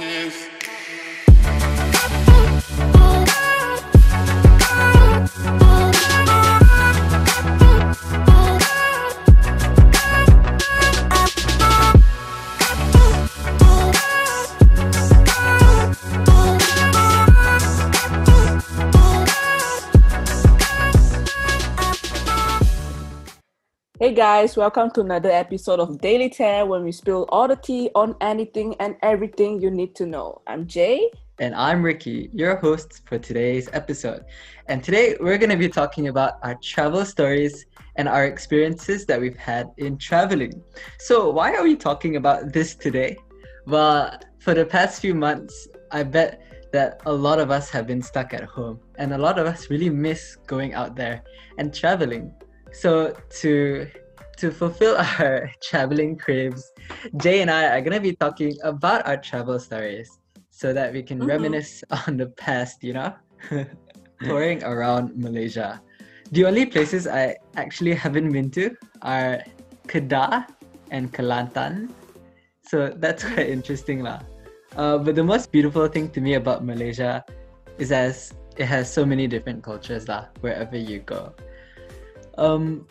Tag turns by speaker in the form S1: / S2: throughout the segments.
S1: politics.
S2: Guys, welcome to another episode of Daily Tear when we spill all the tea on anything and everything you need to know. I'm Jay.
S3: And I'm Ricky, your host for today's episode. And today we're going to be talking about our travel stories and our experiences that we've had in traveling. So, why are we talking about this today? Well, for the past few months, I bet that a lot of us have been stuck at home, and a lot of us really miss going out there and traveling. So to to fulfill our traveling craves, Jay and I are gonna be talking about our travel stories so that we can
S2: Mhm.
S3: reminisce on the past, you know? Touring around Malaysia. The only places I actually haven't been to are Kedah and Kelantan. So that's quite interesting lah. Uh, but the most beautiful thing to me about Malaysia is as it has so many different cultures lah, wherever you go. Um,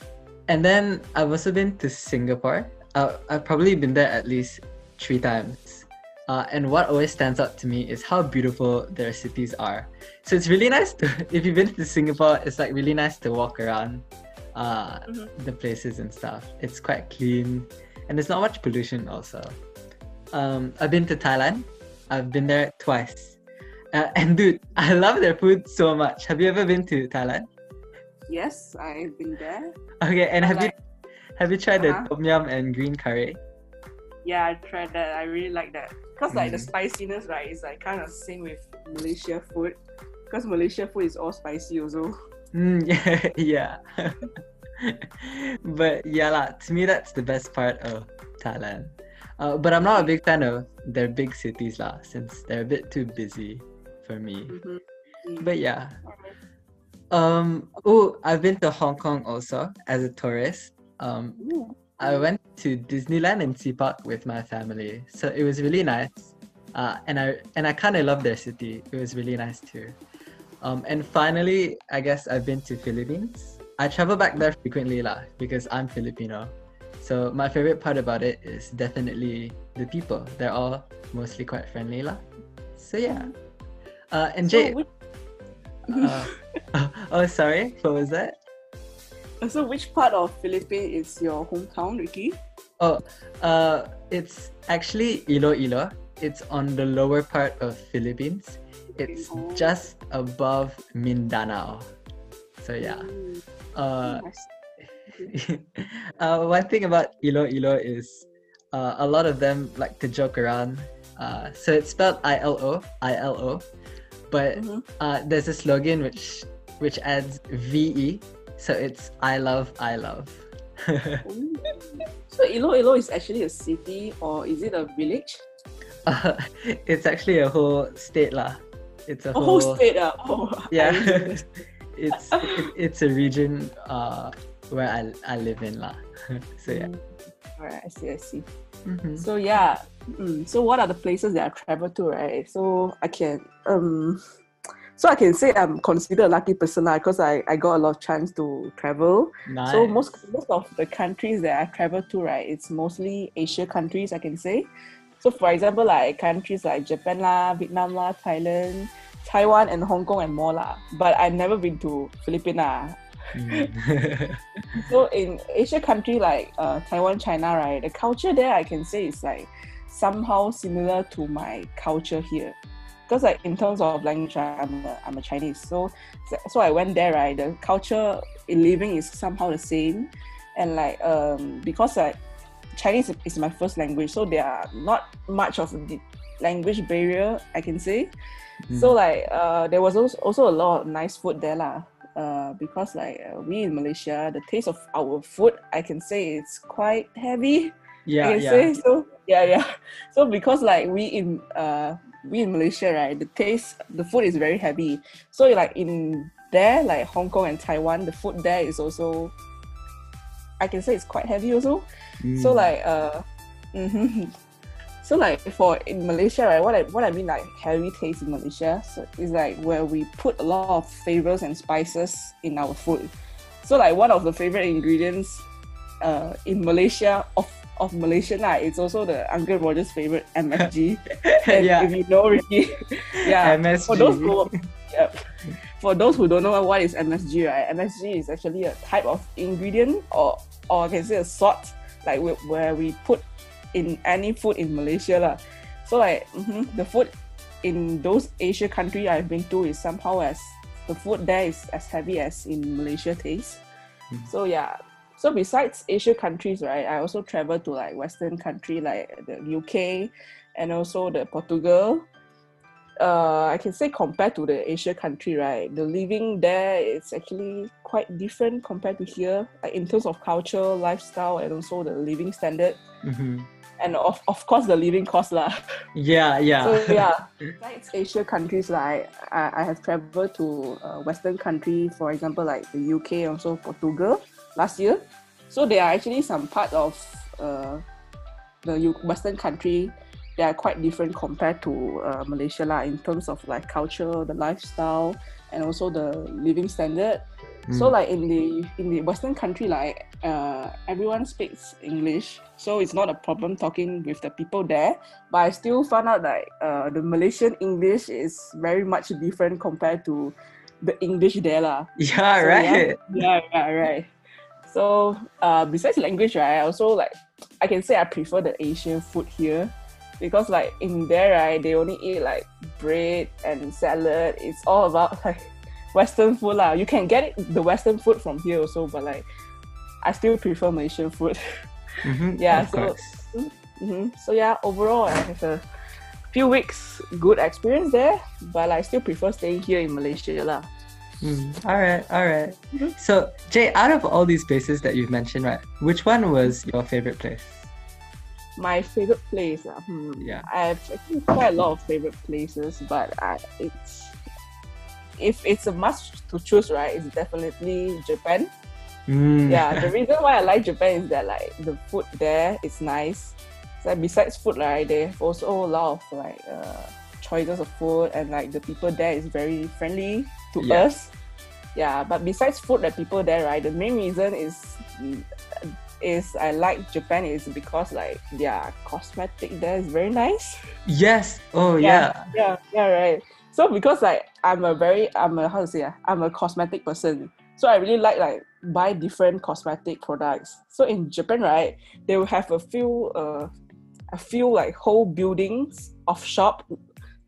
S3: and then I've also been to Singapore. Uh, I've probably been there at least three times. Uh, and what always stands out to me is how beautiful their cities are. So it's really nice to, if you've been to Singapore, it's like really nice to walk around uh,
S2: Mhm.
S3: the places and stuff. It's quite clean and there's not much pollution also. Um, I've been to Thailand. I've been there twice. Uh, and dude, I love their food so much. Have you ever been to Thailand?
S2: Yes, I've been there.
S3: Okay, and have you have you tried
S2: Uh-huh.
S3: the tom yum and green curry?
S2: Yeah, I tried that. I really like that. Cause like the
S3: Mm.
S2: spiciness, right, is like kind of same with Malaysia food. Cause Malaysia food is all spicy also.
S3: Mm, yeah, yeah. but yeah, lah, to me that's the best part of Thailand. Uh, but I'm not a big fan of their big cities lah, since they're a bit too busy for me.
S2: Mhm.
S3: But yeah. Um. Oh, I've been to Hong Kong also as a tourist. Um,
S2: Ooh.
S3: I went to Disneyland and Sea Park with my family, so it was really nice. Uh, and I and I kind of love their city. It was really nice too. Um, and finally, I guess I've been to Philippines. I travel back there frequently lah because I'm Filipino. So my favorite part about it is definitely the people. They're all mostly quite friendly lah. So yeah. Uh, and Jay.
S2: Which,
S3: uh, oh, sorry. What was that?
S2: so which part of Philippines is your hometown, Ricky?
S3: Oh, uh, it's actually Iloilo. It's on the lower part of Philippines. It's
S2: Oh.
S3: just above Mindanao. So yeah.
S2: Mm,
S3: Uh, uh, one thing about Iloilo is uh, a lot of them like to joke around. Uh, so it's spelled I L O I L O, but
S2: Mhm.
S3: uh, there's a slogan which which adds V E. So it's I love I love.
S2: so Ilo Ilo is actually a city or is it a village?
S3: Uh, it's actually a whole state lah. It's a
S2: A whole state. Uh, oh,
S3: Yeah, it's it, it's a region uh, where I, I live in lah. so yeah.
S2: Mm. Alright, I see, I see.
S3: Mhm.
S2: So yeah, mm, so what are the places that I travel to, right? So I can um, so I can say I'm considered a lucky person because I, I got a lot of chance to travel.
S3: Nice.
S2: So most most of the countries that I travel to, right, it's mostly Asia countries. I can say. So for example, like countries like Japan lah, Vietnam lah, Thailand, Taiwan, and Hong Kong and more lah. But I've never been to Philippines.
S3: Mm.
S2: So in Asia country like uh, Taiwan, China, right, the culture there I can say is like somehow similar to my culture here. Because like in terms of language, I'm a, I'm a Chinese. So so I went there, right? The culture in living is somehow the same, and like um because like Chinese is my first language, so there are not much of the language barrier I can say. So like uh, there was also, also a lot of nice food there lah. Uh, because like uh, we in Malaysia, the taste of our food, I can say it's quite heavy.
S3: yeah,
S2: I can
S3: yeah.
S2: say so. Yeah, yeah. So because like we in uh we in Malaysia, right, the taste the food is very heavy. So like in there, like Hong Kong and Taiwan, the food there is also I can say it's quite heavy also. So
S3: Mm.
S2: like uh mm-hmm. So like for in Malaysia, right? What I what I mean like heavy taste in Malaysia so is like where we put a lot of flavors and spices in our food. So like one of the favorite ingredients uh, in Malaysia of of Malaysian lah, it's also the Uncle Roger's favorite MSG. and
S3: Yeah.
S2: if you know Ricky, yeah.
S3: MSG.
S2: For those who yep. For those who don't know what is MSG, right? MSG is actually a type of ingredient or or I can say a salt like where, where we put in any food in Malaysia lah. So like mhm, the food in those Asia country I've been to is somehow as the food there is as heavy as in Malaysia taste.
S3: Mm.
S2: So yeah. So besides Asia countries, right, I also travel to like Western country like the UK and also the Portugal. Uh, I can say compared to the Asia country, right, the living there is actually quite different compared to here, like in terms of culture, lifestyle, and also the living standard,
S3: Mhm.
S2: and of, of course the living cost lah.
S3: Yeah, yeah.
S2: So yeah, besides Asia countries, like I, I have traveled to uh, Western country, for example, like the UK, also Portugal last year. So there are actually some part of uh, the Western country they are quite different compared to uh, Malaysia lah in terms of like culture, the lifestyle, and also the living standard. So
S3: Mm.
S2: like in the in the Western country, like uh, everyone speaks English, so it's not a problem talking with the people there. But I still found out that uh, the Malaysian English is very much different compared to the English there lah.
S3: yeah,
S2: So,
S3: right.
S2: Yeah, yeah, right. So uh, besides language, right, I also like I can say I prefer the Asian food here because like in there, right, they only eat like bread and salad. It's all about like Western food lah. You can get it, the Western food from here also, but like I still prefer Malaysian food.
S3: Mhm,
S2: Yeah, so-
S3: course.
S2: hmm So yeah, overall I have a few weeks good experience there, but I still prefer staying here in Malaysia lah.
S3: Mm, all right, all right.
S2: Mhm.
S3: So, Jay, out of all these places that you've mentioned, right, which one was your favorite place?
S2: My favorite place, ah, hmm,
S3: Yeah.
S2: I have actually quite a lot of favorite places, but I, it's if it's a must to choose, right, it's definitely Japan.
S3: Mm.
S2: Yeah, the reason why I like Japan is that like the food there is nice. So besides food, right, they have also a lot of like uh, choices of food, and like the people there is very friendly to
S3: Yeah.
S2: us. Yeah, but besides food, the people there, right, the main reason is is I like Japan is because like their cosmetic there is very nice.
S3: yes. Oh, yeah.
S2: yeah, yeah, right. So because like I'm a very I'm a how to say ah, I'm a cosmetic person. So I really like like buy different cosmetic products. So in Japan, right, they will have a few uh a few like whole buildings of shop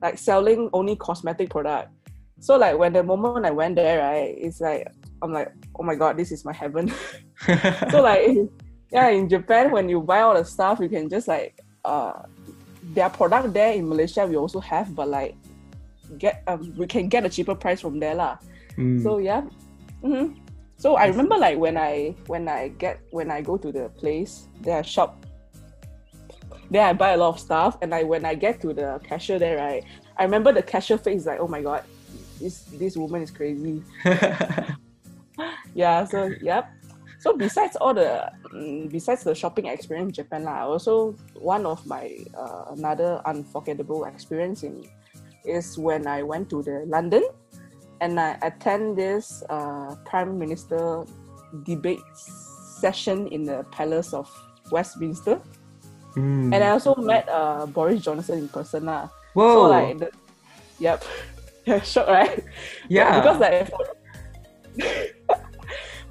S2: like selling only cosmetic product. So like when the moment I went there, right, it's like I'm like, oh my god, this is my heaven. so like yeah in japan when you buy all the stuff you can just like uh their product there in malaysia we also have but like get um, we can get a cheaper price from there lah
S3: Mm.
S2: so yeah hmm so i remember like when i when i get when i go to the place there I shop then i buy a lot of stuff and I when i get to the cashier there right i remember the cashier face like oh my god this this woman is crazy yeah so yep so besides all the mm, besides the shopping experience in japan lah, also one of my uh, another unforgettable experience in is when i went to the london and i attend this uh, prime minister debate session in the palace of westminster
S3: Mm.
S2: and i also met uh, boris johnson in person lah.
S3: Whoa.
S2: so like the, yep yeah shock right
S3: yeah.
S2: because like for,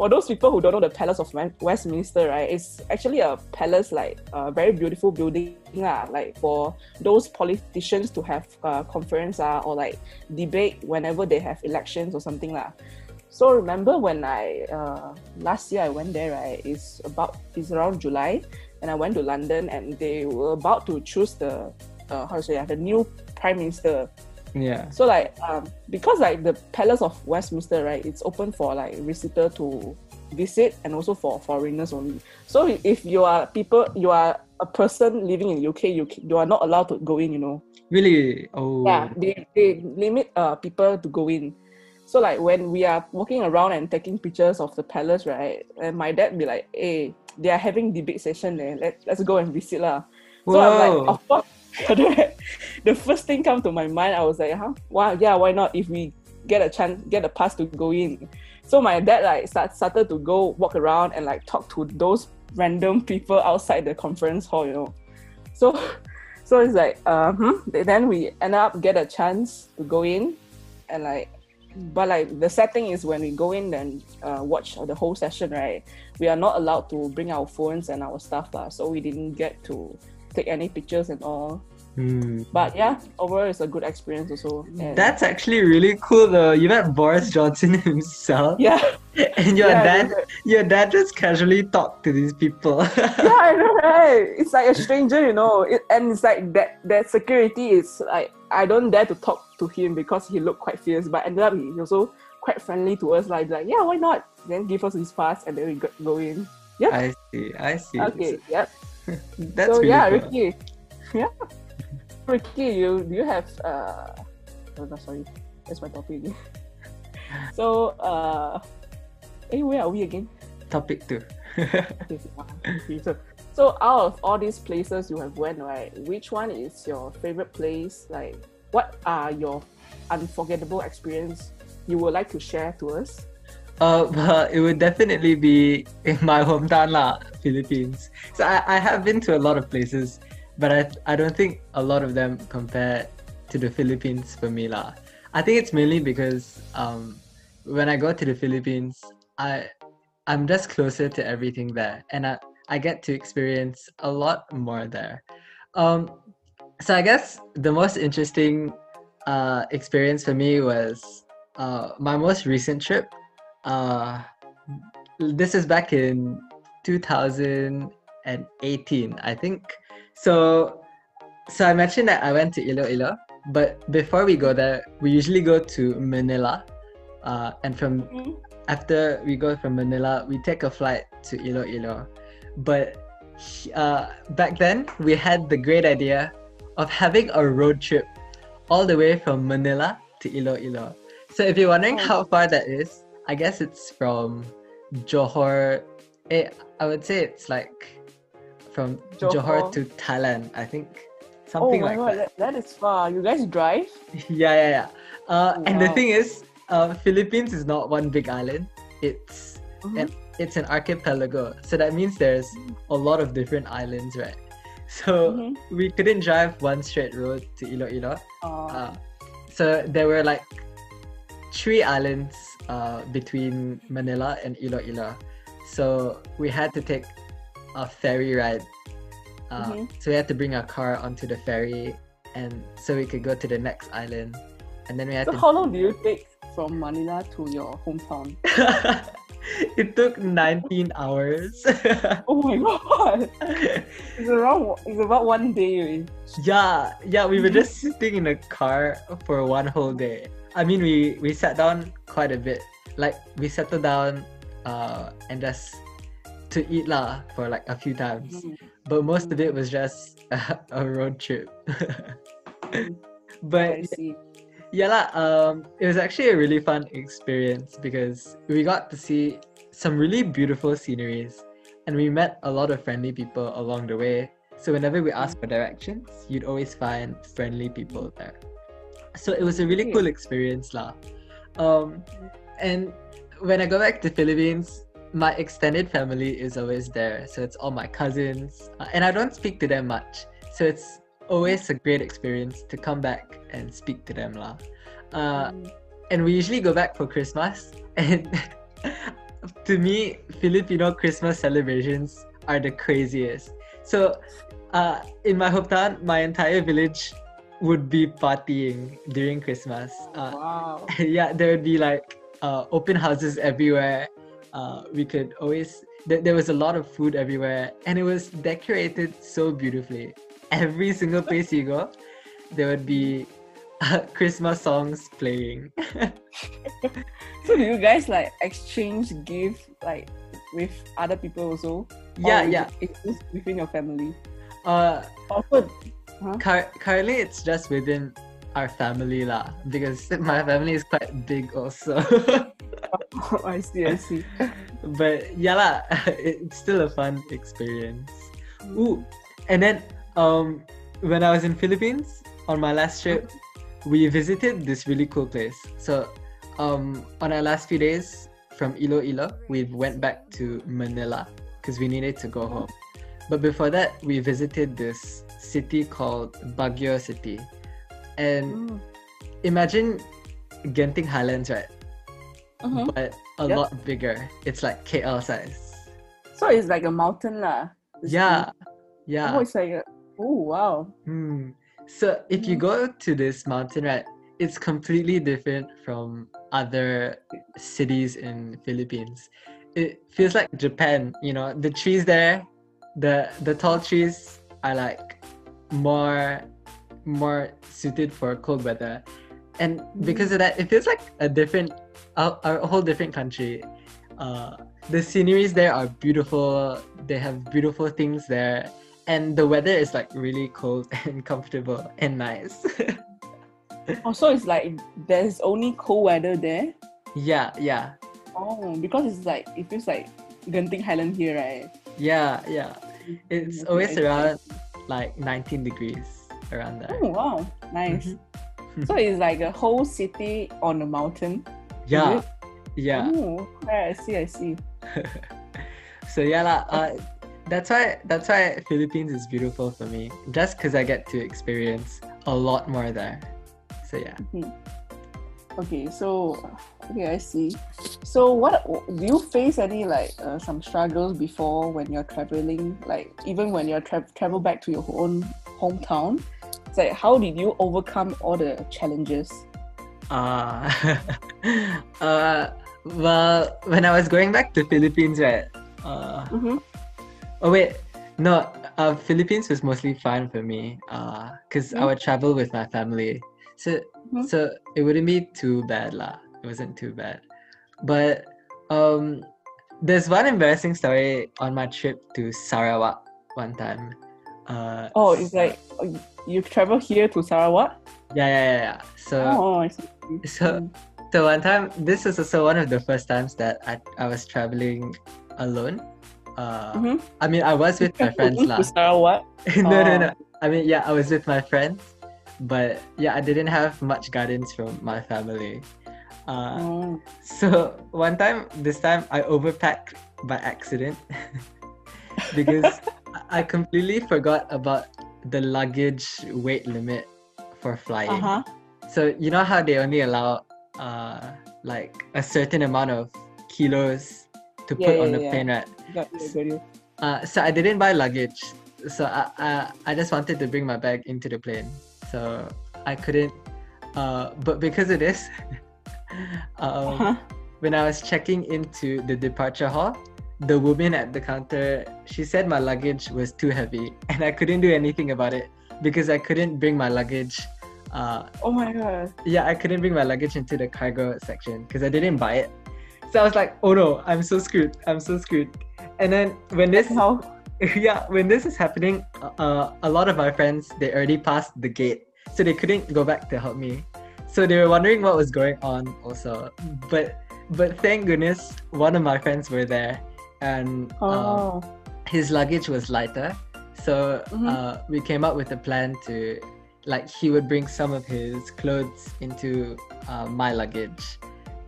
S2: for those people who don't know the Palace of Westminster, right, it's actually a palace like a very beautiful building lah. Like for those politicians to have a conference ah or like debate whenever they have elections or something lah. So remember when I uh, last year I went there, right? It's about it's around July, and I went to London, and they were about to choose the uh, how to say ah, the new prime minister.
S3: Yeah.
S2: So like um because like the Palace of Westminster, right, it's open for like visitor to visit and also for foreigners only. So if you are people you are a person living in UK, you you are not allowed to go in, you know.
S3: Really? Oh.
S2: Yeah, they, they limit uh people to go in. So like when we are walking around and taking pictures of the palace, right? And my dad be like, hey, they are having debate session there. Let, let's go and visit lah. So I'm like, of course, the first thing come to my mind, I was like, huh? Wow, yeah, why not? If we get a chance, get a pass to go in. So my dad like start, started to go walk around and like talk to those random people outside the conference hall, you know. So so it's like uh hmm. then we end up get a chance to go in and like but like the sad thing is when we go in and uh, watch the whole session right we are not allowed to bring our phones and our stuff lah, so we didn't get to take any pictures and all
S3: Hmm.
S2: but yeah overall it's a good experience also and
S3: That's actually really cool though. You met Boris Johnson himself,
S2: yeah
S3: and your
S2: yeah,
S3: dad, your dad just casually talked to these people.
S2: yeah I know right it's like a stranger you know it, and it's like that that security is like I don't dare to talk to him because he looked quite fierce but ended up he also quite friendly to us like like yeah why not then give us his pass and then we go, go in Yeah.
S3: I see. I see.
S2: okay yep
S3: That's
S2: so
S3: really
S2: yeah,
S3: cool.
S2: Ricky. Yeah. Ricky, you do you have uh oh no sorry. That's my topic so uh hey, where are we again?
S3: Topic two.
S2: Okay, so, so out of all these places you have went, right, which one is your favorite place? Like what are your unforgettable experience you would like to share to us?
S3: Uh, well, it would definitely be in my hometown, lah, Philippines. So I, I have been to a lot of places, but I, I don't think a lot of them compare to the Philippines for me, lah. I think it's mainly because um, when I go to the Philippines, I I'm just closer to everything there, and I I get to experience a lot more there. Um, so I guess the most interesting uh, experience for me was uh, my most recent trip uh this is back in 2018 i think. So so i mentioned that i went to iloilo but before we go there we usually go to manila uh, and from after we go from manila we take a flight to iloilo but uh, back then we had the great idea of having a road trip all the way from manila to iloilo so if you're wondering
S2: Oh.
S3: how far that is I guess it's from Johor. Eh, I would say it's like from Johor,
S2: Johor.
S3: to Thailand. I think
S2: Oh
S3: something
S2: my
S3: like
S2: god,
S3: that.
S2: that, that is far. You guys drive?
S3: Yeah, yeah, yeah. Uh, And the thing is, uh, Philippines is not one big island. It's
S2: Mhm.
S3: and it's an archipelago. So that means there's a lot of different islands, right? So
S2: Mhm.
S3: we couldn't drive one straight road to Iloilo.
S2: Uh,
S3: Uh, so there were like three islands uh, between Manila and Iloilo. So we had to take a ferry ride. Uh,
S2: Mhm.
S3: So we had to bring our car onto the ferry, and so we could go to the next island. And then we had
S2: so
S3: to.
S2: how long do you take from Manila to your hometown?
S3: it took 19 hours.
S2: Oh my god! It's around. It's about one day.
S3: yeah, yeah, we were just sitting in a car for one whole day. I mean, we we sat down quite a bit. Like we settled down uh, and just to eat lah for like a few times.
S2: Mm.
S3: But most of it was just a road trip. But
S2: see.
S3: yeah lah, um, it was actually a really fun experience because we got to see some really beautiful sceneries and we met a lot of friendly people along the way. So whenever we asked for directions, you'd always find friendly people there. So it was a really cool experience lah. Um, and when I go back to Philippines, my extended family is always there. So it's all my cousins, uh, and I don't speak to them much. So it's always a great experience to come back and speak to them lah. Uh,
S2: Mm.
S3: and we usually go back for Christmas. And to me, Filipino Christmas celebrations are the craziest. So, uh, in my hometown, my entire village would be partying during Christmas. Uh,
S2: wow.
S3: yeah, there would be like uh, open houses everywhere. Uh, we could always there, there was a lot of food everywhere, and it was decorated so beautifully. Every single place you go, there would be uh, Christmas songs playing.
S2: So do you guys like exchange gifts like with other people also?
S3: yeah, yeah.
S2: it- It's just within your family.
S3: Uh,
S2: Also,
S3: cur- currently, it's just within our family lah, because my family is quite big also.
S2: I see. I see.
S3: but yeah lah, it's still a fun experience. Ooh, and then um, when I was in Philippines on my last trip, we visited this really cool place. So um, on our last few days from Iloilo, we went back to Manila because we needed to go home. But before that, we visited this city called Baguio City. And
S2: Mm.
S3: imagine Genting Highlands, right?
S2: Mhm.
S3: But a
S2: Yep.
S3: lot bigger. It's like KL size.
S2: So it's like a mountain lah.
S3: Yeah.
S2: thing.
S3: Yeah.
S2: Oh, it's like a, oh wow.
S3: Hmm. So if you
S2: Mhm.
S3: go to this mountain, right, it's completely different from other cities in Philippines. It feels like Japan. You know, the trees there, the the tall trees are like more more suited for cold weather, and because of that, it feels like a different a, a whole different country. Uh, the sceneries there are beautiful. They have beautiful things there and the weather is like really cold and comfortable and nice.
S2: Oh, so it's like there's only cold weather there.
S3: yeah, yeah,
S2: Oh, because it's like it feels like Genting Highland here, right?
S3: yeah, yeah. It's always
S2: I
S3: around like 19 degrees around there.
S2: Oh wow, nice.
S3: Mhm.
S2: so it's like a whole city on a mountain.
S3: Yeah, yeah.
S2: Oh, I see, I see.
S3: So yeah, lah. Uh, that's why that's why Philippines is beautiful for me. Just because I get to experience a lot more there. So yeah.
S2: Okay, so okay, I see. So what do you face any like uh, some struggles before when you're traveling? Like even when you're tra- travel back to your own hometown, it's like how did you overcome all the challenges?
S3: Uh, uh, well, when I was going back to Philippines, right? Uh,
S2: Mm-hmm.
S3: Oh wait, no. Uh, Philippines was mostly fine for me. Uh, cause I
S2: Mm.
S3: would travel with my family, so
S2: Mhm.
S3: so it wouldn't be too bad lah. It wasn't too bad, but um, there's one embarrassing story on my trip to Sarawak one time. Uh,
S2: Oh, it's like uh, you travel here to Sarawak.
S3: yeah, yeah, yeah, yeah. So
S2: Oh, I see.
S3: so
S2: Mm.
S3: so one time, this is also one of the first times that I I was traveling alone. Uh,
S2: Mhm.
S3: I mean, I was with my friends
S2: to
S3: lah.
S2: Sarawak.
S3: no, no,
S2: Oh.
S3: no. I mean, yeah, I was with my friends, but yeah, I didn't have much guidance from my family. Uh,
S2: Oh.
S3: so one time, this time, I overpacked by accident because I completely forgot about the luggage weight limit for flying.
S2: Uh huh.
S3: So you know how they only allow uh, like a certain amount of kilos to
S2: Yeah,
S3: put
S2: yeah,
S3: on the
S2: yeah.
S3: plane, right?
S2: Got you, got you.
S3: Uh, so I didn't buy luggage. So I, I I just wanted to bring my bag into the plane. So I couldn't. Uh, but because of this, um,
S2: Uh-huh.
S3: when I was checking into the departure hall, the woman at the counter she said my luggage was too heavy, and I couldn't do anything about it because I couldn't bring my luggage. Uh,
S2: Oh my god.
S3: yeah, I couldn't bring my luggage into the cargo section because I didn't buy it. So I was like, oh no, I'm so screwed. I'm so screwed. And then when this
S2: How?
S3: yeah, when this is happening, uh, a lot of my friends they already passed the gate, so they couldn't go back to help me. So they were wondering what was going on also. But but thank goodness one of my friends were there, and um,
S2: Oh.
S3: his luggage was lighter. So
S2: Mhm.
S3: uh, we came up with a plan to, like, he would bring some of his clothes into uh, my luggage,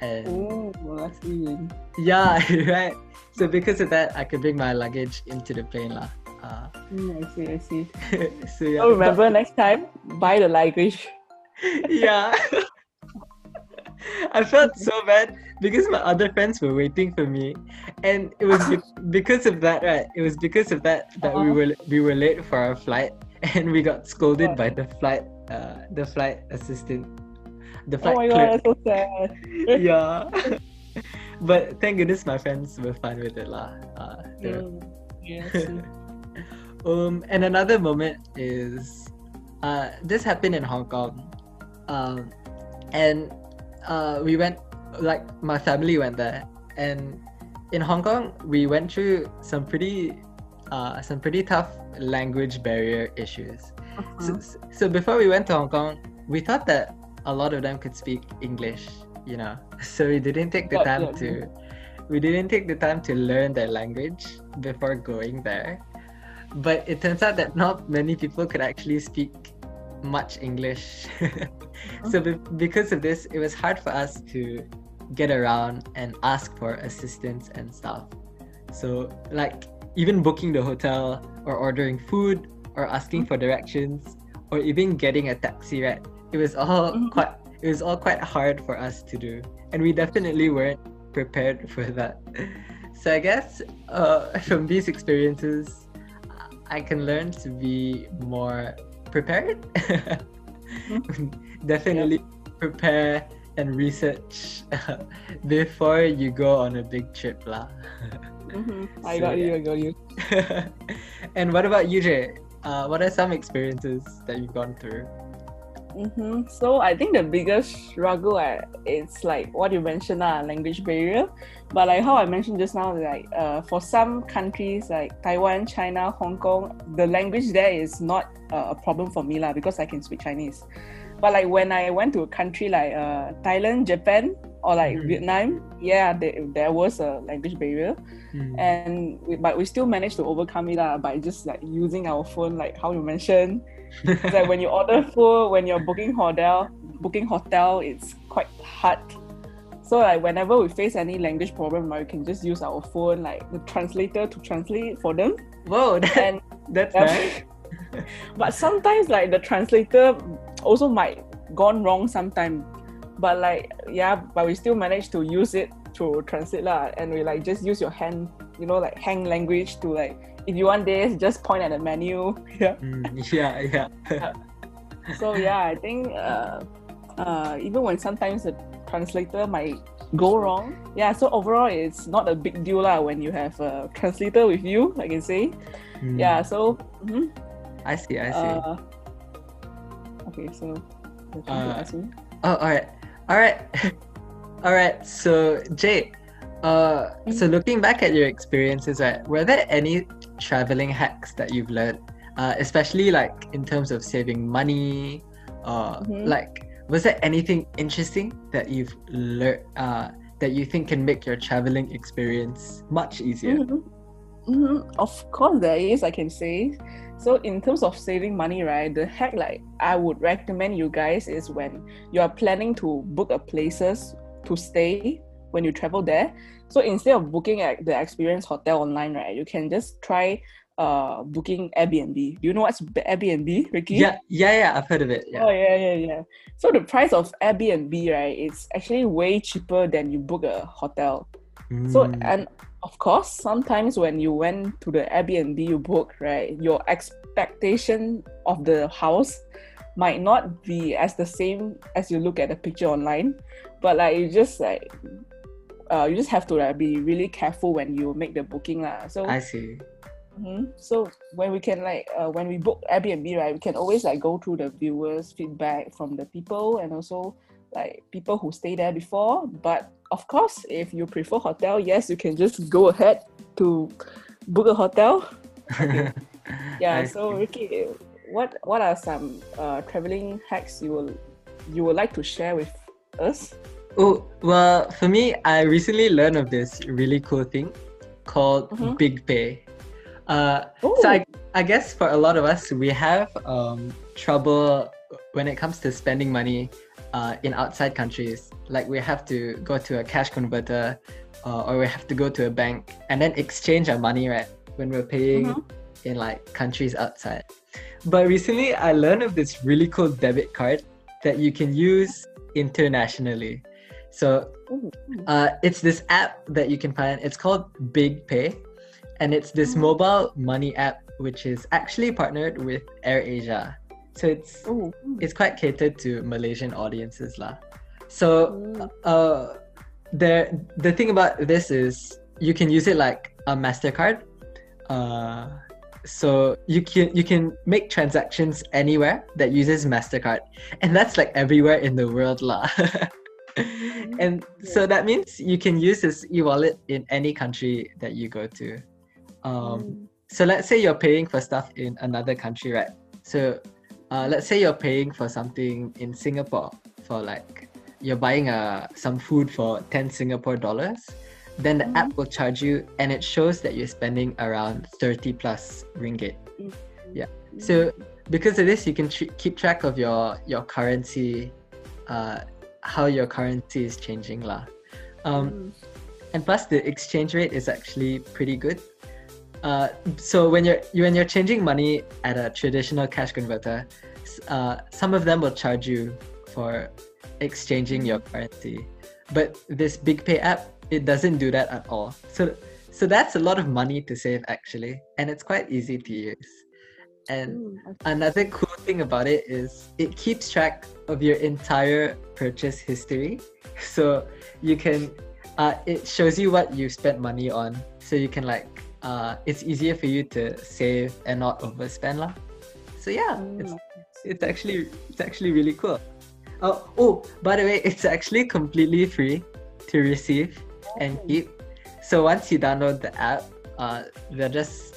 S3: and
S2: Oh, well, that's
S3: yeah, right. So because of that, I could bring my luggage into the plane lah. Uh,
S2: Mm, I see, I see.
S3: so yeah.
S2: So remember next time, buy the luggage.
S3: yeah. I felt so bad because my other friends were waiting for me, and it was be- because of that, right? It was because of that that we
S2: Uh-huh.
S3: were we were late for our flight, and we got scolded by the flight uh the flight assistant, the flight Oh
S2: my
S3: clerk.
S2: god, that's so sad.
S3: yeah. But thank goodness my friends were fine with it lah. Uh,
S2: Mm, yeah,
S3: um, and another moment is uh, this happened in Hong Kong. Um, and uh, we went, like, my family went there. And in Hong Kong, we went through some pretty, uh, some pretty tough language barrier issues. So,
S2: Uh-huh.
S3: so before we went to Hong Kong, we thought that a lot of them could speak English, you know. So we didn't take the
S2: Yeah,
S3: time
S2: yeah,
S3: to we didn't take the time to learn their language before going there. but it turns out that not many people could actually speak much English. so be- because of this, it was hard for us to get around and ask for assistance and stuff. So like even booking the hotel or ordering food or asking for directions or even getting a taxi right it was all
S2: Mhm.
S3: quite it was all quite hard for us to do and we definitely weren't prepared for that so i guess uh, from these experiences i can learn to be more prepared definitely prepare and research before you go on a big trip lah.
S2: Mhm. I
S3: So,
S2: got you. I got you.
S3: and what about you, Jay? Uh, what are some experiences that you've gone through?
S2: Mm-hmm. So I think the biggest struggle uh, it's like what you mentioned, uh, language barrier. But like how I mentioned just now, like uh, for some countries like Taiwan, China, Hong Kong, the language there is not uh, a problem for me lah because I can speak Chinese. But like when I went to a country like uh, Thailand, Japan, or like
S3: Mhm.
S2: Vietnam, yeah, there, there was a language barrier,
S3: Hmm.
S2: and we, but we still managed to overcome it lah by just like using our phone, like how you mentioned it's like when you order food, when you're booking hotel, booking hotel, it's quite hard. So like whenever we face any language problem, we can just use our phone, like the translator to translate for them.
S3: Whoa, that,
S2: And
S3: that's
S2: yeah.
S3: nice.
S2: but sometimes like the translator also might gone wrong sometime. But like yeah, but we still manage to use it to translate lah. And we like just use your hand, you know, like hand language to like if you want this, just point at the menu. Yeah.
S3: Mm, yeah, yeah.
S2: so yeah i think uh, uh, even when sometimes the translator might go wrong yeah so overall it's not a big deal lah when you have a translator with you i can say
S3: Mm,
S2: yeah so mhm.
S3: I see, I see.
S2: uh, okay so you're trying to
S3: Uh, Oh, all right, all right, all right. So, Jay, uh, so looking back at your experiences, right, were there any traveling hacks that you've learned, uh, especially like in terms of saving money, uh,
S2: Mhm.
S3: like was there anything interesting that you've learned, uh, that you think can make your traveling experience much easier?
S2: Mhm. Mhm. Of course, there is, I can say. So, in terms of saving money, right, the hack like I would recommend you guys is when you are planning to book a places to stay when you travel there. So instead of booking at the experience hotel online, right, you can just try uh booking Airbnb. Do you know what's Airbnb, Ricky?
S3: Yeah, yeah, yeah. I've heard of it. Yeah.
S2: Oh yeah, yeah, yeah. So the price of Airbnb, right, it's actually way cheaper than you book a hotel. So
S3: Mm,
S2: and of course, sometimes when you went to the Airbnb you booked, right, your expectation of the house might not be as the same as you look at the picture online. But like you just like uh, you just have to like, be really careful when you make the booking lah. So
S3: I see.
S2: Mhm. So when we can like uh, when we book Airbnb, right, we can always like go through the viewers' feedback from the people and also like people who stay there before. But of course, if you prefer hotel, yes, you can just go ahead to book a hotel. Yeah. So. Ricky, what what are some uh, traveling hacks you will you would like to share with us?
S3: Oh, well, for me, I recently learned of this really cool thing called
S2: Mhm.
S3: Big Pay. Uh,
S2: Oh,
S3: so I, I guess for a lot of us, we have um, trouble when it comes to spending money uh, in outside countries. Like we have to go to a cash converter uh, or we have to go to a bank and then exchange our money, right? When we're paying
S2: Mhm.
S3: in like countries outside. But recently, I learned of this really cool debit card that you can use internationally. So uh, it's this app that you can find. It's called Big Pay, and it's this
S2: Mhm.
S3: mobile money app which is actually partnered with AirAsia. So it's
S2: Ooh.
S3: it's quite catered to Malaysian audiences lah. So uh, there the thing about this is you can use it like a Mastercard. Uh, so you can you can make transactions anywhere that uses Mastercard, and that's like everywhere in the world lah. and so that means you can use this e-wallet in any country that you go to. Um, so let's say you're paying for stuff in another country, right? So uh, let's say you're paying for something in Singapore for like you're buying uh, some food for 10 Singapore dollars. then the
S2: Mhm.
S3: app will charge you and it shows that you're spending around 30 plus ringgit. Yeah. So because of this, you can tr- keep track of your your currency, uh, how your currency is changing lah. Um,
S2: Mm.
S3: and plus the exchange rate is actually pretty good. Uh, so when you're when you're changing money at a traditional cash converter, uh, some of them will charge you for exchanging your currency, but this Big Pay app it doesn't do that at all. So so that's a lot of money to save actually, and it's quite easy to use. And
S2: Mm, okay.
S3: Another cool thing about it is it keeps track of your entire purchase history. So you can, uh, it shows you what you spent money on. So you can like, uh, it's easier for you to save and not overspend lah. So yeah, it's
S2: Mm,
S3: it's actually it's actually really cool. Oh oh, by the way, it's actually completely free to receive and
S2: Oh.
S3: keep. So once you download the app, uh, they'll just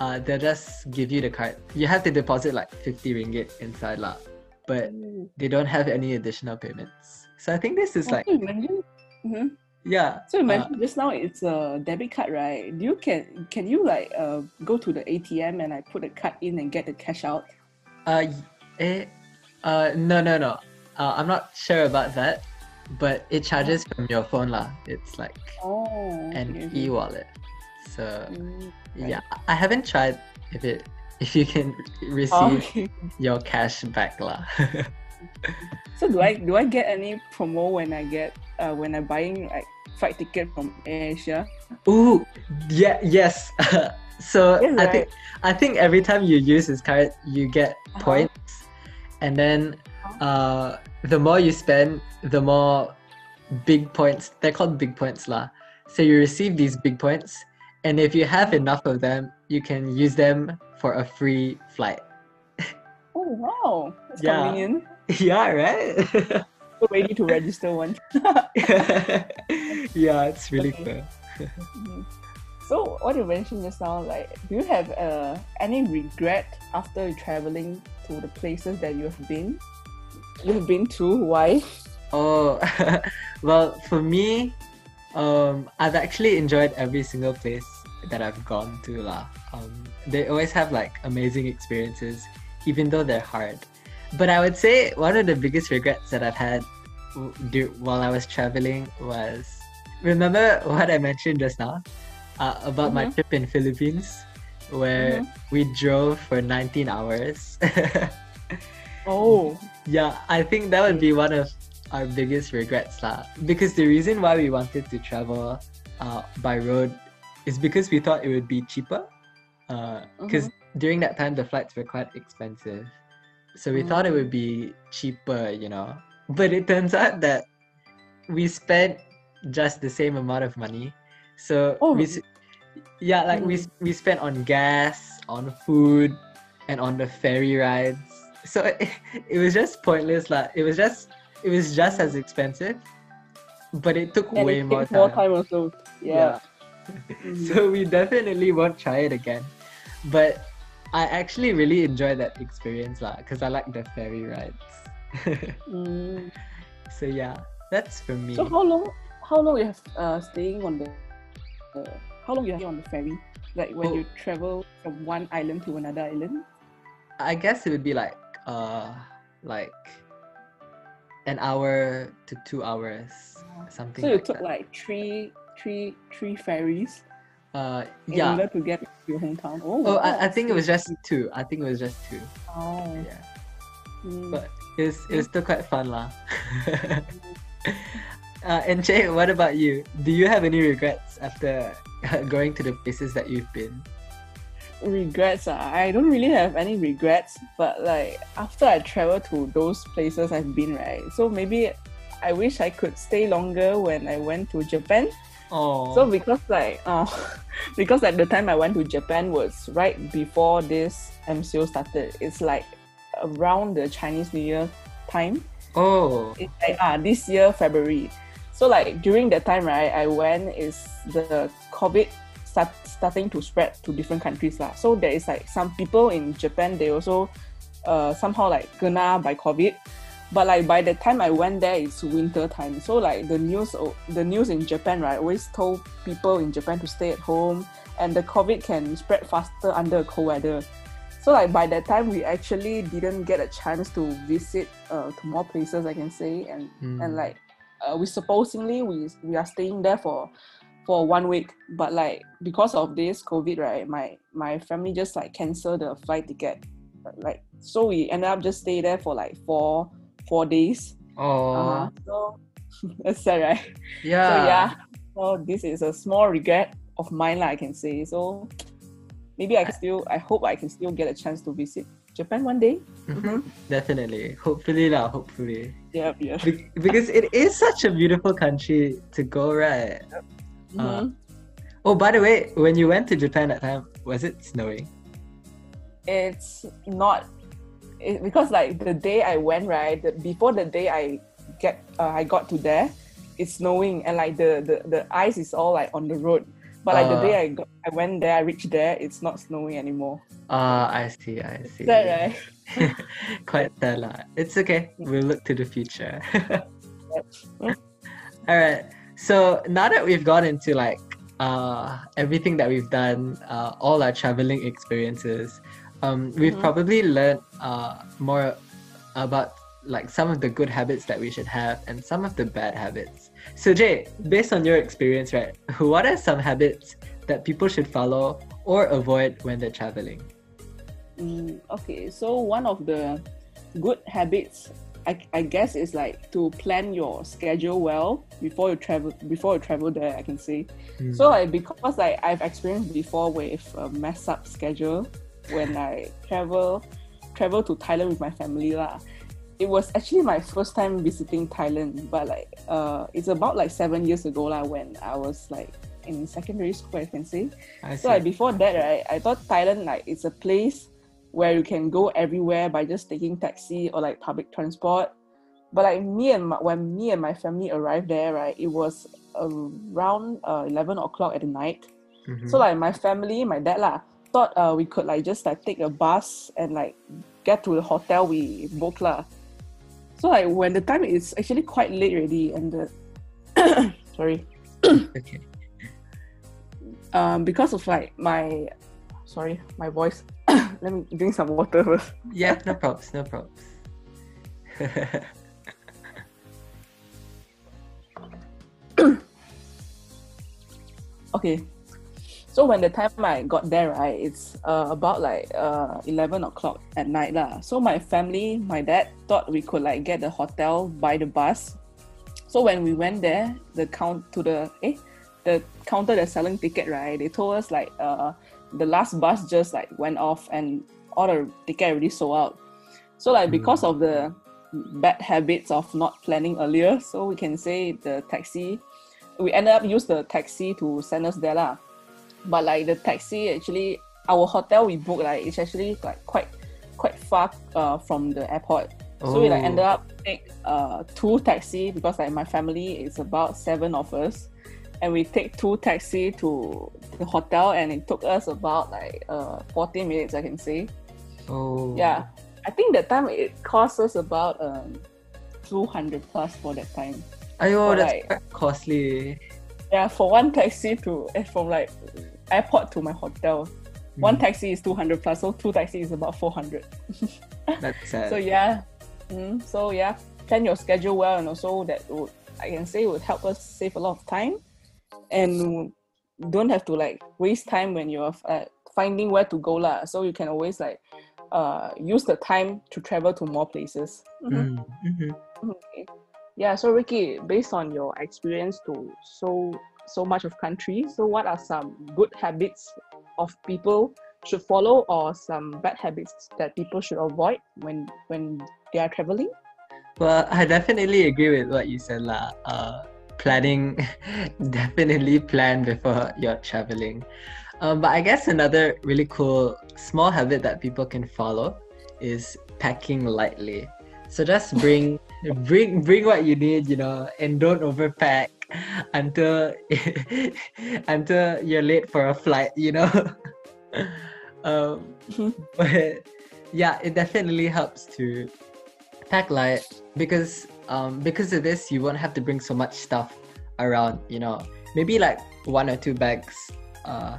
S3: uh, they'll just give you the card. You have to deposit like 50 ringgit inside lah, but
S2: Mm.
S3: they don't have any additional payments. So I think this is
S2: Oh,
S3: like
S2: so you mentioned, Mhm.
S3: Yeah.
S2: So you
S3: uh,
S2: just now it's a debit card, right? Do you can can you like uh go to the ATM and I put the card in and get the cash out?
S3: Uh, eh, uh, no, no, no. Uh, I'm not sure about that, but it charges from your phone lah. It's like
S2: Oh,
S3: an
S2: okay,
S3: e-wallet. So
S2: Mm,
S3: yeah, I haven't tried if it if you can
S2: oh,
S3: receive
S2: okay.
S3: your cash back lah.
S2: So do I do I get any promo when I get uh when I'm buying like flight ticket from Asia?
S3: Ooh, yeah, yes. so
S2: Yes,
S3: I
S2: right.
S3: think I think every time you use this card, you get
S2: Uh-huh.
S3: points, and then uh, the more you spend, the more big points. They're called big points lah. So you receive these big points, and if you have enough of them, you can use them for a free flight.
S2: Oh wow, that's
S3: Yeah.
S2: convenient.
S3: yeah, right.
S2: Ready to register one.
S3: yeah, it's really
S2: Okay.
S3: cool.
S2: Mhm. So what you mentioned just now, like, do you have uh, any regret after traveling to the places that you have been? You have been to? Why?
S3: Oh, well, for me, um, I've actually enjoyed every single place that I've gone to. lah. Um, they always have like amazing experiences, even though they're hard. But I would say one of the biggest regrets that I've had do- while I was traveling was remember what I mentioned just now uh, about my
S2: Mhm.
S3: trip in Philippines, where we drove for 19 hours.
S2: Oh,
S3: Yeah, I think that would be one of our biggest regrets lah. Because the reason why we wanted to travel uh, by road is because we thought it would be cheaper. Because during that time the flights were quite expensive, so we thought it would be cheaper, you know. But it turns out that we spent just the same amount of money. So
S2: Oh.
S3: we, yeah, like we we spent on gas, on food, and on the ferry rides. So it, it was just pointless. Like it was just it was just as expensive, but it took
S2: and
S3: way
S2: it
S3: more
S2: takes more
S3: time.
S2: time also. Yeah. Mhm.
S3: So we definitely won't try it again. But I actually really enjoy that experience lah, because I like the ferry rides.
S2: Mm.
S3: so yeah, that's for me.
S2: So how long? How long you have uh staying on the? Uh, how long you have on the ferry? Like when
S3: Oh.
S2: you travel from one island to another island?
S3: I guess it would be like uh like an hour to two hours, something.
S2: So you
S3: like
S2: took
S3: that.
S2: like three, three, three ferries
S3: uh
S2: in
S3: yeah.
S2: order to get to your hometown. Oh,
S3: Oh, I, I think it was just two. I think it was just two.
S2: Oh,
S3: Yeah,
S2: mm.
S3: but it's it's still quite fun lah. uh, and Jay, what about you? Do you have any regrets after going to the places that you've been?
S2: regrets. ah, I don't really have any regrets, but like after I travel to those places I've been, right? So maybe I wish I could stay longer when I went to Japan.
S3: Oh,
S2: So because like uh, because at the time I went to Japan was right before this MCO started. It's like around the Chinese New Year time.
S3: oh,
S2: It's like ah this year February. So like during that time, right, I went is the COVID start starting to spread to different countries lah. So there is like some people in Japan they also uh somehow like kena by COVID. But like by the time I went there, it's winter time. So like the news, the news in Japan, right, always told people in Japan to stay at home, and the COVID can spread faster under cold weather. So like by that time, we actually didn't get a chance to visit uh, to more places, I can say, and
S3: Mm.
S2: and like uh, we supposedly we we are staying there for for one week, but like because of this COVID, right, my my family just like cancel the flight ticket, like so we ended up just stay there for like four four days.
S3: Oh,
S2: Uh-huh. So that's sad, right?
S3: yeah.
S2: So yeah, so this is a small regret of mine, like I can say. So maybe I can still, I hope I can still get a chance to visit Japan one day.
S3: Mhm. Definitely. Hopefully, lah. Hopefully.
S2: Yeah, yeah.
S3: Be- because it is such a beautiful country to go, right?
S2: Mhm.
S3: Oh, by the way, when you went to Japan that time, was it snowing?
S2: It's not it, because like the day I went right, the, before the day I get uh, I got to there, it's snowing and like the, the the ice is all like on the road. But like the
S3: Uh.
S2: day I got, I went there, I reached there, it's not snowing anymore.
S3: Ah, I see, I see.
S2: That right?
S3: Quite sad lah. It's okay. We'll look to the future. All right. So now that we've gone into like uh, everything that we've done, uh, all our traveling experiences, um, we've
S2: Mhm.
S3: probably learned uh, more about like some of the good habits that we should have and some of the bad habits. So Jay, based on your experience, right, what are some habits that people should follow or avoid when they're traveling?
S2: Mm, okay, so one of the good habits, I, I guess, is like to plan your schedule well before you travel. Before you travel there, I can say.
S3: Hmm.
S2: So like because like I've experienced before with a mess up schedule when I travel travel to Thailand with my family lah. It was actually my first time visiting Thailand, but like uh, it's about like seven years ago lah when I was like in secondary school, I can say.
S3: I
S2: So like before that, right, I thought Thailand like it's a place where you can go everywhere by just taking taxi or like public transport. But like me and my, when me and my family arrived there, right, it was around uh, eleven o'clock at the night.
S3: Mhm.
S2: So like my family, my dad lah, thought uh, we could like just like take a bus and like get to the hotel we booked lah. So like when the time is actually quite late already and the sorry
S3: okay.
S2: um because of like my sorry my voice let me drink some water first
S3: Yeah, no props, no props.
S2: okay so when the time i got there right it's uh, about like uh 11 o'clock at night lah. So my family my dad thought we could like get the hotel by the bus. So when we went there the count to the eh the counter that's selling ticket right they told us like uh the last bus just like went off and all the ticket already sold out. So like because of the bad habits of not planning earlier so we can say the taxi we ended up use the taxi to send us there lah. But like the taxi actually our hotel we booked like it's actually like quite quite far uh, from the airport. So we like
S3: Oh.
S2: ended up take uh two taxi because like my family is about seven of us. And we take two taxi to the hotel and it took us about like uh 40 minutes I can say.
S3: Oh.
S2: Yeah. I think that time it cost us about um 200 plus for that time.
S3: Ayo,
S2: For
S3: that's
S2: like-
S3: quite costly.
S2: Yeah, for one taxi to eh, from like airport to my hotel, one
S3: Mm,
S2: taxi is two hundred plus, so two taxi is about four hundred.
S3: That's sad.
S2: So yeah, mm, so yeah, plan your schedule well, and also that would I can say would help us save a lot of time, and don't have to like waste time when you're uh, finding where to go lah. So you can always like uh use the time to travel to more places. Mhm.
S3: Mm, mhm.
S2: Okay. Yeah, so Ricky, based on your experience to so so much of countries, so what are some good habits of people should follow or some bad habits that people should avoid when when they are traveling?
S3: Well, I definitely agree with what you said, lah. Uh, planning, definitely plan before you're traveling. Um, but I guess another really cool small habit that people can follow is packing lightly. So just bring bring bring what you need, you know, and don't overpack until until you're late for a flight, you know. um,
S2: Mhm.
S3: but yeah, it definitely helps to pack light because um because of this you won't have to bring so much stuff around. You know, maybe like one or two bags. Uh,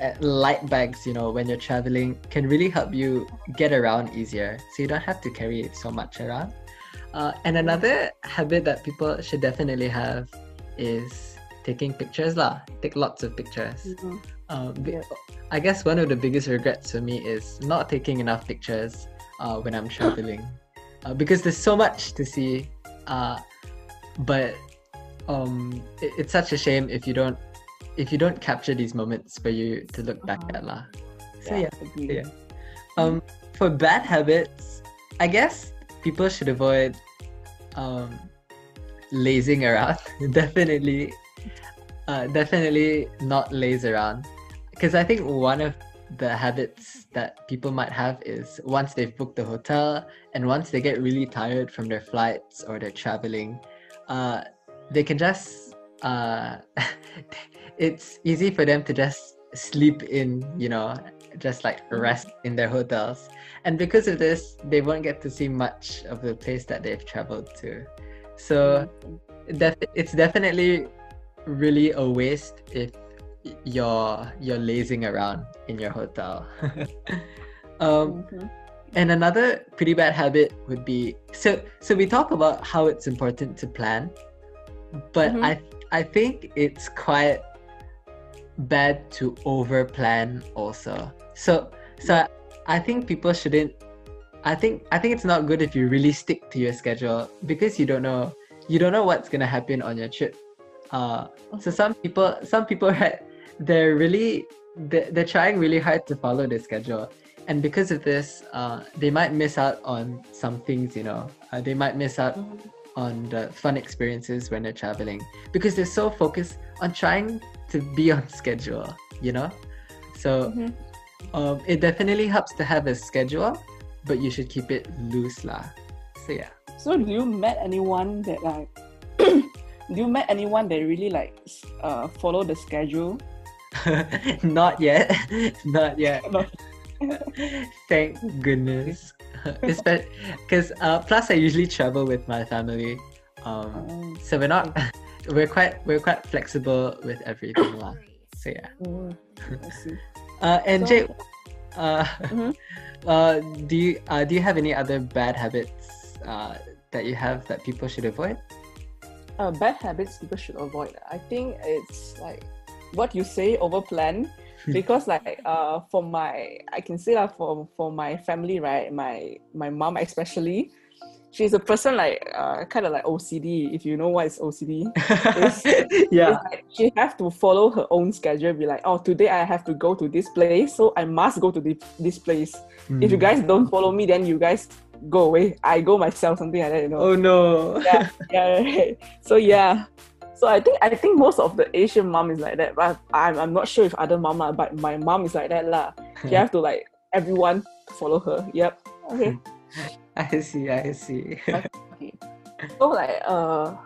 S3: uh, light bags, you know, when you're traveling can really help you get around easier. So you don't have to carry so much around. Uh, and another habit that people should definitely have is taking pictures lah. Take lots of pictures.
S2: Mhm.
S3: Um,
S2: Yeah.
S3: I guess one of the biggest regrets for me is not taking enough pictures uh, when I'm traveling, uh, because there's so much to see. Uh, but um, it, it's such a shame if you don't if you don't capture these moments for you to look back
S2: Uh-huh.
S3: at lah. So yeah.
S2: agree.
S3: yeah. Um, for bad habits, I guess people should avoid um, lazing around. definitely, uh, definitely not laze around. Because I think one of the habits that people might have is once they've booked the hotel and once they get really tired from their flights or their traveling, uh, they can just. Uh, it's easy for them to just sleep in, you know, just like rest in their hotels. And because of this, they won't get to see much of the place that they've traveled to. So def- it's definitely really a waste if you're you're lazing around in your hotel. um,
S2: Mhm.
S3: and another pretty bad habit would be so so we talk about how it's important to plan, but
S2: Mhm.
S3: I I think it's quite bad to over plan also. So so I think people shouldn't I think I think it's not good if you really stick to your schedule because you don't know you don't know what's gonna happen on your trip. Uh, so some people some people right they're really they're, they're trying really hard to follow the schedule and because of this uh, they might miss out on some things you know uh, they might miss out
S2: Mhm.
S3: on the fun experiences when they're traveling because they're so focused on trying to be on schedule you know so
S2: Mhm.
S3: Um, it definitely helps to have a schedule but you should keep it loose lah. So yeah.
S2: So do you met anyone that like do you met anyone that really like uh follow the schedule?
S3: not yet. Not yet. Thank goodness. Because uh, plus i usually travel with my family. Um,
S2: Um,
S3: so we're not we're quite we're quite flexible with everything lah. so yeah.
S2: I see.
S3: Uh, and
S2: So-
S3: jay uh,
S2: Mhm.
S3: uh, do you uh, do you have any other bad habits uh, that you have that people should avoid
S2: uh, bad habits people should avoid. I think it's like what you say over plan because like uh for my I can say that for for my family right my my mom especially she's a person like uh kind of like OCD if you know what is OCD
S3: yeah
S2: It's like she have to follow her own schedule be like oh today I have to go to this place so I must go to this, this place if you
S3: Mm.
S2: guys don't follow me then you guys go away I go myself something like that you know
S3: oh no
S2: yeah, yeah, right. So yeah. So I think I think most of the Asian mom is like that, but I'm, I'm not sure if other mom are, but my mom is like that lah. She have to like everyone follow her. Yep. Okay.
S3: i see i see
S2: okay. So like uh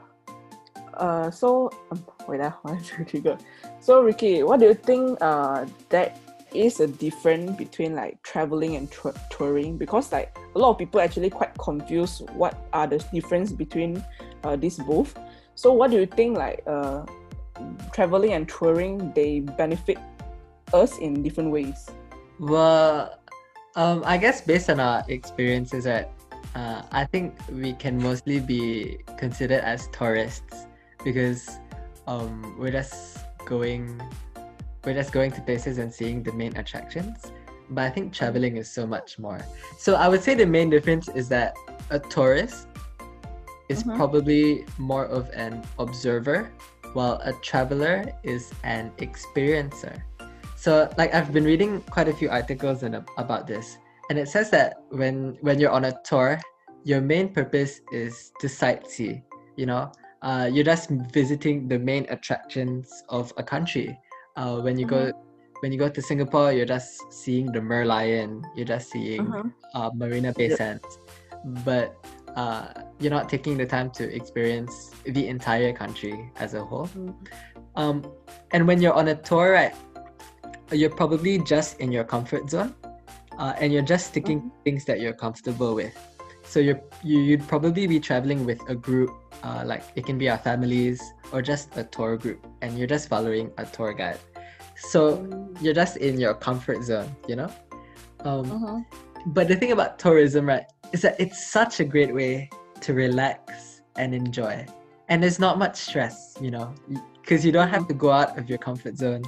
S2: uh so um, wait two three go. So Ricky, what do you think uh that is a difference between like traveling and tour- touring? Because like a lot of people actually quite confused what are the difference between uh these both. So what do you think like uh traveling and touring they benefit us in different ways?
S3: Well, um, I guess based on our experiences, right, uh, I think we can mostly be considered as tourists because um, we're just going, we're just going to places and seeing the main attractions. But I think traveling is so much more. So I would say the main difference is that a tourist is
S2: Mhm.
S3: probably more of an observer, while a traveler is an experiencer. So, like, I've been reading quite a few articles and about this, and it says that when when you're on a tour, your main purpose is to sightsee. You know, uh, you're just visiting the main attractions of a country. Uh, when you go when you go to Singapore, you're just seeing the Merlion. You're just seeing uh, Marina Bay
S2: Yep.
S3: Sands, but uh, you're not taking the time to experience the entire country as a whole.
S2: Mhm.
S3: Um, and when you're on a tour, right, you're probably just in your comfort zone, uh, and you're just sticking to things that you're comfortable with. so you're you, you'd probably be traveling with a group uh, like it can be our families or just a tour group and you're just following a tour guide. So you're just in your comfort zone you know? Um,
S2: Uh-huh.
S3: but the thing about tourism right is that it's such a great way to relax and enjoy. And there's not much stress you know? Because you don't have to go out of your comfort zone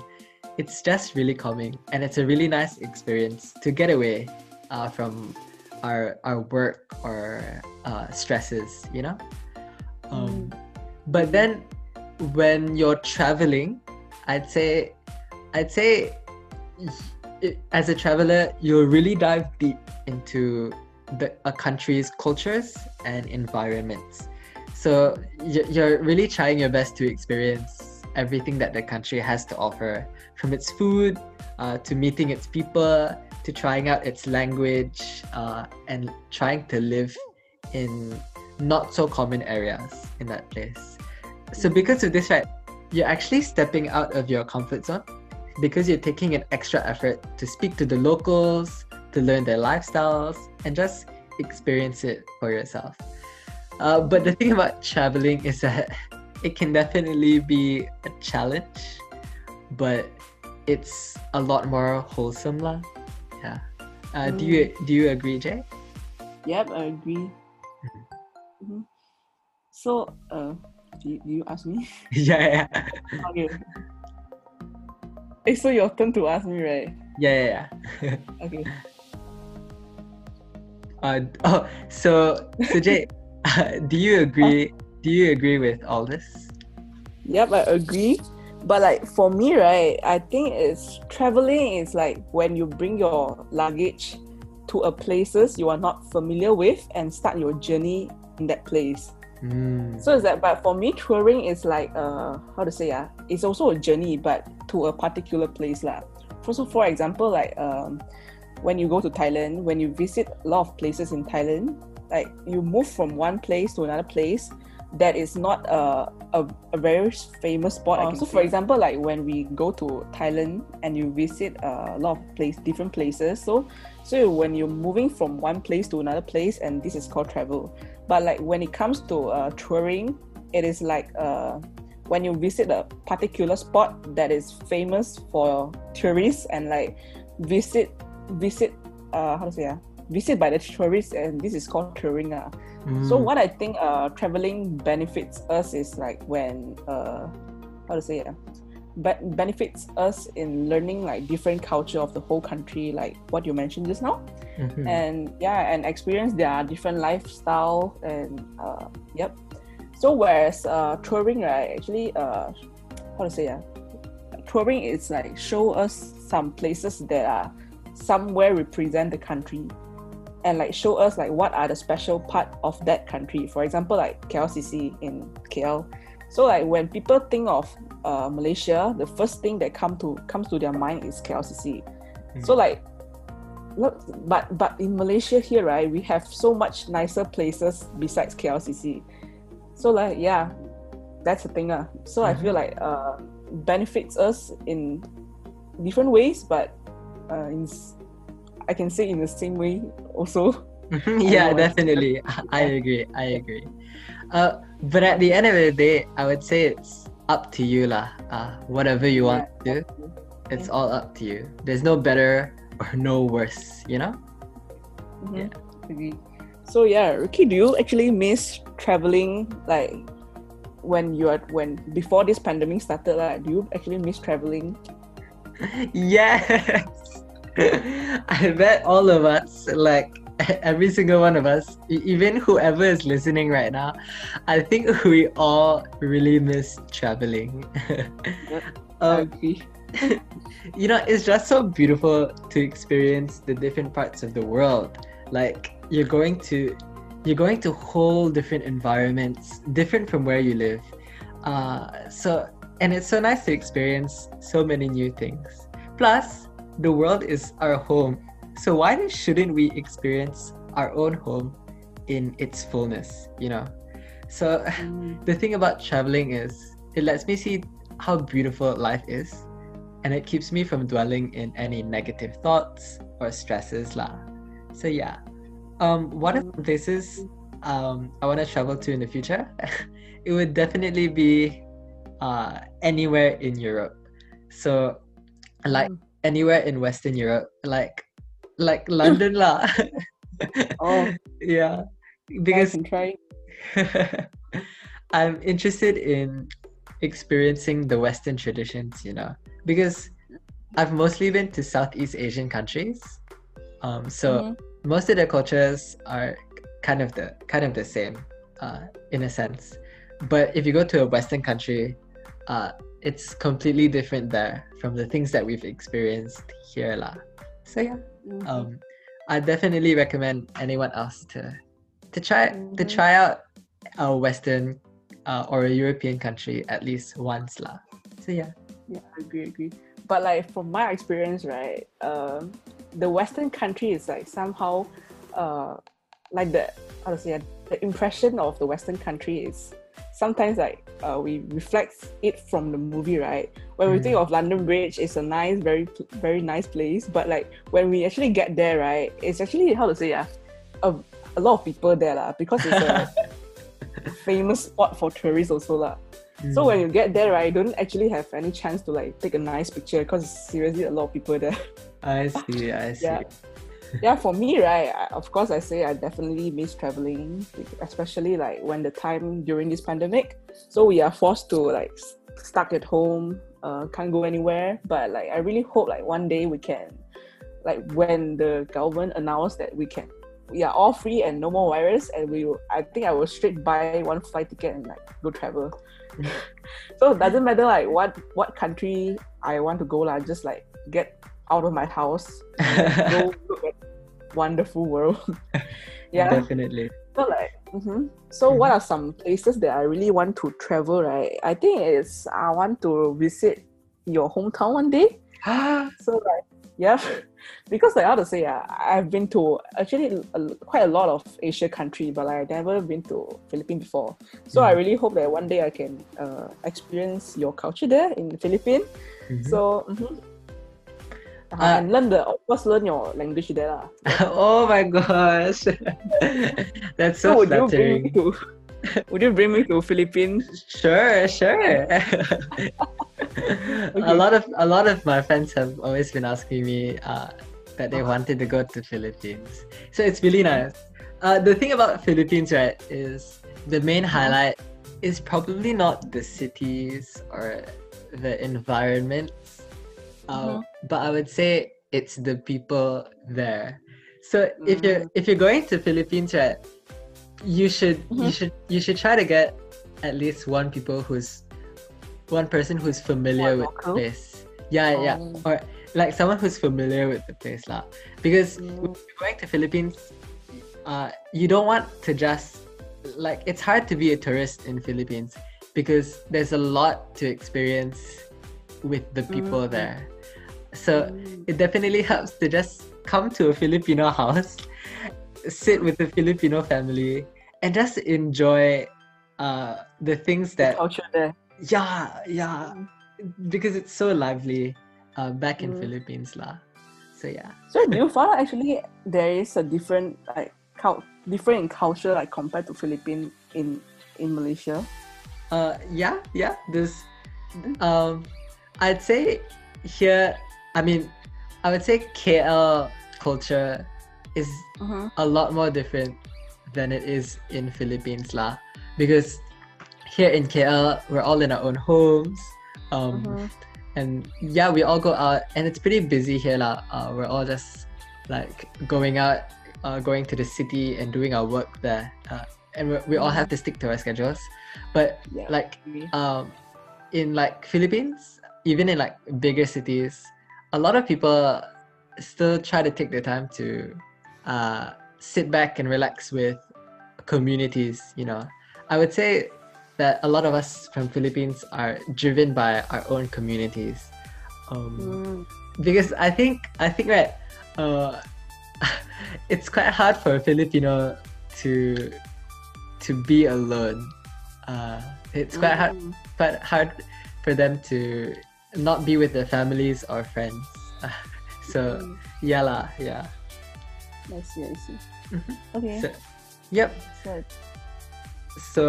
S3: it's just really calming and it's a really nice experience to get away uh, from our our work or uh, stresses you know? Um, but then when you're traveling i'd say i'd say y- as a traveler you'll really dive deep into the a country's cultures and environments. So you're really trying your best to experience everything that the country has to offer from its food uh, to meeting its people to trying out its language uh, and trying to live in not so common areas in that place. So because of this, right, you're actually stepping out of your comfort zone because you're taking an extra effort to speak to the locals, to learn their lifestyles, and just experience it for yourself. Uh, but the thing about traveling is that it can definitely be a challenge, but it's a lot more wholesome, lah. Yeah. Uh, Do you do you agree, Jay?
S2: Yep, I agree. Mhm. So, uh, do you, do you ask me?
S3: yeah, yeah,
S2: okay. So your turn to ask me, right?
S3: yeah, yeah. yeah.
S2: Okay.
S3: Uh, oh, so so Jay, do you agree? Do you agree with all this?
S2: Yep, I agree. But like for me, right, I think it's traveling is like when you bring your luggage to a places you are not familiar with and start your journey in that place.
S3: Mm.
S2: So it's that but for me touring is like uh how to say ah, it's also a journey but to a particular place lah. So for example, like um when you go to Thailand, when you visit a lot of places in Thailand, like you move from one place to another place that is not a, a, a very famous spot.
S3: Can
S2: so for example, like when we go to Thailand and you visit a lot of place different places, so so when you're moving from one place to another place, and this is called travel. But like when it comes to uh, touring, it is like uh, when you visit a particular spot that is famous for tourists and like visit visit uh, how to say uh, visit by the tourists, and this is called touring. Uh. So
S3: Mm.
S2: what I think uh, traveling benefits us is like when uh, how to say uh, be- benefits us in learning like different culture of the whole country, like what you mentioned just now
S3: Mhm.
S2: and yeah and experience their different lifestyle and uh, yep so whereas uh, touring right actually uh, how to say uh, touring is like show us some places that are somewhere represent the country and like show us like what are the special part of that country. For example like KLCC in KL so like when people think of uh, Malaysia the first thing that come to comes to their mind is KLCC so like look but but in malaysia here right we have so much nicer places besides klcc so like yeah that's the thing uh. so i feel like uh benefits us in different ways but uh, in i can say in the same way also
S3: yeah, definitely. I agree. I agree. Uh, but at the end of the day, I would say it's up to you lah. Uh, whatever you want to do, it's all up to you. There's no better or no worse, you know?
S2: Mhm. Agree. so yeah ricky do you actually miss traveling like when you are when before this pandemic started like do you actually miss traveling
S3: yes. I bet all of us, like every single one of us, even whoever is listening right now, I think we all really miss traveling. Um, you know, it's just so beautiful to experience the different parts of the world. Like you're going to, you're going to whole different environments, different from where you live. Uh, so, and it's so nice to experience so many new things. Plus, the world is our home. So why shouldn't we experience our own home in its fullness? You know. So
S2: Mm.
S3: the thing about traveling is it lets me see how beautiful life is and it keeps me from dwelling in any negative thoughts or stresses lah. So yeah. Um, what are places um, I want to travel to in the future? it would definitely be uh, anywhere in Europe. So, like
S2: Mm.
S3: Anywhere in Western Europe, like like London lah.
S2: Oh,
S3: yeah, because. I'm interested in experiencing the Western traditions, you know, because I've mostly been to Southeast Asian countries. Um, so
S2: Mhm.
S3: most of their cultures are kind of the kind of the same, uh, in a sense. But if you go to a Western country, uh, it's completely different there from the things that we've experienced here, lah. So yeah
S2: Mhm.
S3: um, I definitely recommend anyone else to to try to
S2: Mhm.
S3: try out a Western uh, or a European country at least once lah. So yeah,
S2: Yeah, I agree, agree. But like from my experience, right, um, the Western country is like somehow, uh, like the how to say, the impression of the Western country is sometimes like uh, we reflect it from the movie, right? When we
S3: Mm.
S2: think of London Bridge, it's a nice, very very nice place. But like when we actually get there, right, it's actually how to say, yeah, a, a lot of people there lah because it's a famous spot for tourists also lah. So
S3: Mm.
S2: when you get there, right, you don't actually have any chance to like take a nice picture because seriously a lot of people there.
S3: I see, I see.
S2: Yeah. Yeah, for me, right, I, of course I say I definitely miss traveling, especially like when the time during this pandemic. So we are forced to like stuck at home, uh, can't go anywhere. But like I really hope like one day we can, like when the government announced that we can, we are all free and no more virus, and we, will, I think I will straight buy one flight ticket and like go travel. So it doesn't matter like what what country I want to go lah. Just like get out of my house, go look at wonderful world. yeah.
S3: definitely.
S2: So like, mhm. so what are some places that I really want to travel? Right, I think it's I want to visit your hometown one day. So like, yeah, because like how to say, uh, I've been to actually a, quite a lot of Asia country, but like, I've never been to Philippines before. So I
S3: Mm.
S2: really hope that one day I can uh, experience your culture there in the Philippines.
S3: Mhm.
S2: So. mhm. Uh, and learn the of course learn your language there lah.
S3: oh my gosh, that's so,
S2: would you bring me to would you bring me to Philippines?
S3: Sure, sure.
S2: Okay.
S3: A lot of a lot of my friends have always been asking me uh, that they wanted to go to Philippines, so it's really nice. Uh, the thing about Philippines, right, is the main highlight is probably not the cities or the environments, uh, but I would say it's the people there. So if you're if you're going to Philippines, right, you should you
S2: Mhm.
S3: should you should try to get at least one people who's one person who's familiar
S2: More
S3: with the
S2: local?
S3: place. Yeah, yeah,
S2: Oh.
S3: or like someone who's familiar with the place, lah. Because
S2: Mm.
S3: when you're going to Philippines, uh, you don't want to just like it's hard to be a tourist in Philippines because there's a lot to experience with the people
S2: Mm.
S3: there. So
S2: Mm.
S3: it definitely helps to just come to a Filipino house, sit with the Filipino family, and just enjoy uh, the things
S2: The
S3: that
S2: culture there.
S3: yeah yeah because it's so lively uh, back in
S2: Mm.
S3: Philippines lah. So yeah.
S2: So do you find actually there is a different like cul- different in culture like compared to Philippines in in Malaysia?
S3: Uh, yeah, yeah. This, um, I'd say here. I mean, I would say KL culture is
S2: Mm-hmm.
S3: a lot more different than it is in Philippines lah. Because here in KL, we're all in our own homes. Um,
S2: Mhm.
S3: and yeah, we all go out, and it's pretty busy here lah. Uh, we're all just like going out, uh, going to the city and doing our work there. Uh, and we, we all have to stick to our schedules. But
S2: Yeah.
S3: like um, in like Philippines, even in like bigger cities, a lot of people still try to take the time to uh, sit back and relax with communities. You know, I would say that a lot of us from Philippines are driven by our own communities. Um,
S2: Mm.
S3: because I think I think right, uh, it's quite hard for a Filipino to to be alone. Uh, it's quite hard
S2: Mm.
S3: quite hard for them to not be with their families or friends. so
S2: Mm.
S3: yeah lah, yeah.
S2: I see, I see.
S3: Mhm.
S2: Okay.
S3: So, yep.
S2: So,
S3: So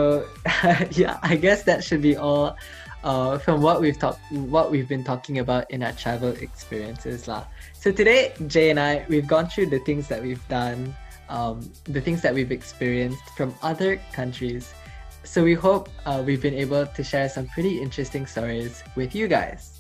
S3: yeah, I guess that should be all uh, from what we've talked, what we've been talking about in our travel experiences, lah. So today, Jay and I, we've gone through the things that we've done, um, the things that we've experienced from other countries. So we hope uh, we've been able to share some pretty interesting stories with you guys.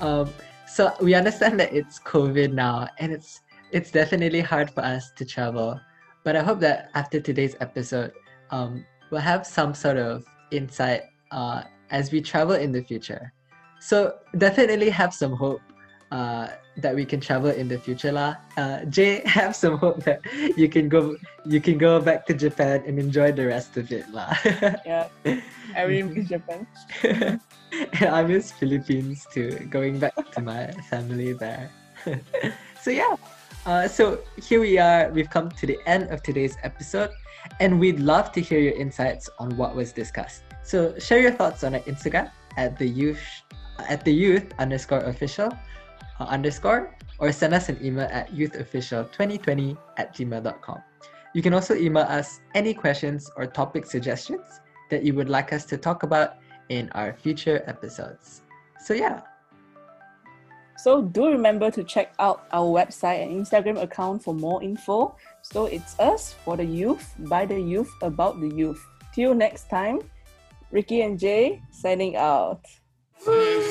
S3: Um, so we understand that it's COVID now, and it's it's definitely hard for us to travel. But I hope that after today's episode, um, we'll have some sort of insight uh, as we travel in the future. So definitely have some hope uh, that we can travel in the future, lah. Uh, Jay, have some hope that you can go you can go back to Japan and enjoy the rest of it, lah.
S2: yeah, I really miss Japan.
S3: I miss Philippines too, going back to my family there. so yeah, uh, so here we are. We've come to the end of today's episode, and we'd love to hear your insights on what was discussed. So share your thoughts on our Instagram at the youth at the youth underscore official underscore or send us an email at youthofficial2020 at gmail.com. You can also email us any questions or topic suggestions that you would like us to talk about in our future episodes. So yeah,
S2: So do remember to check out our website and Instagram account for more info. So it's us for the youth, by the youth, about the youth. Till next time, Ricky and Jay signing out.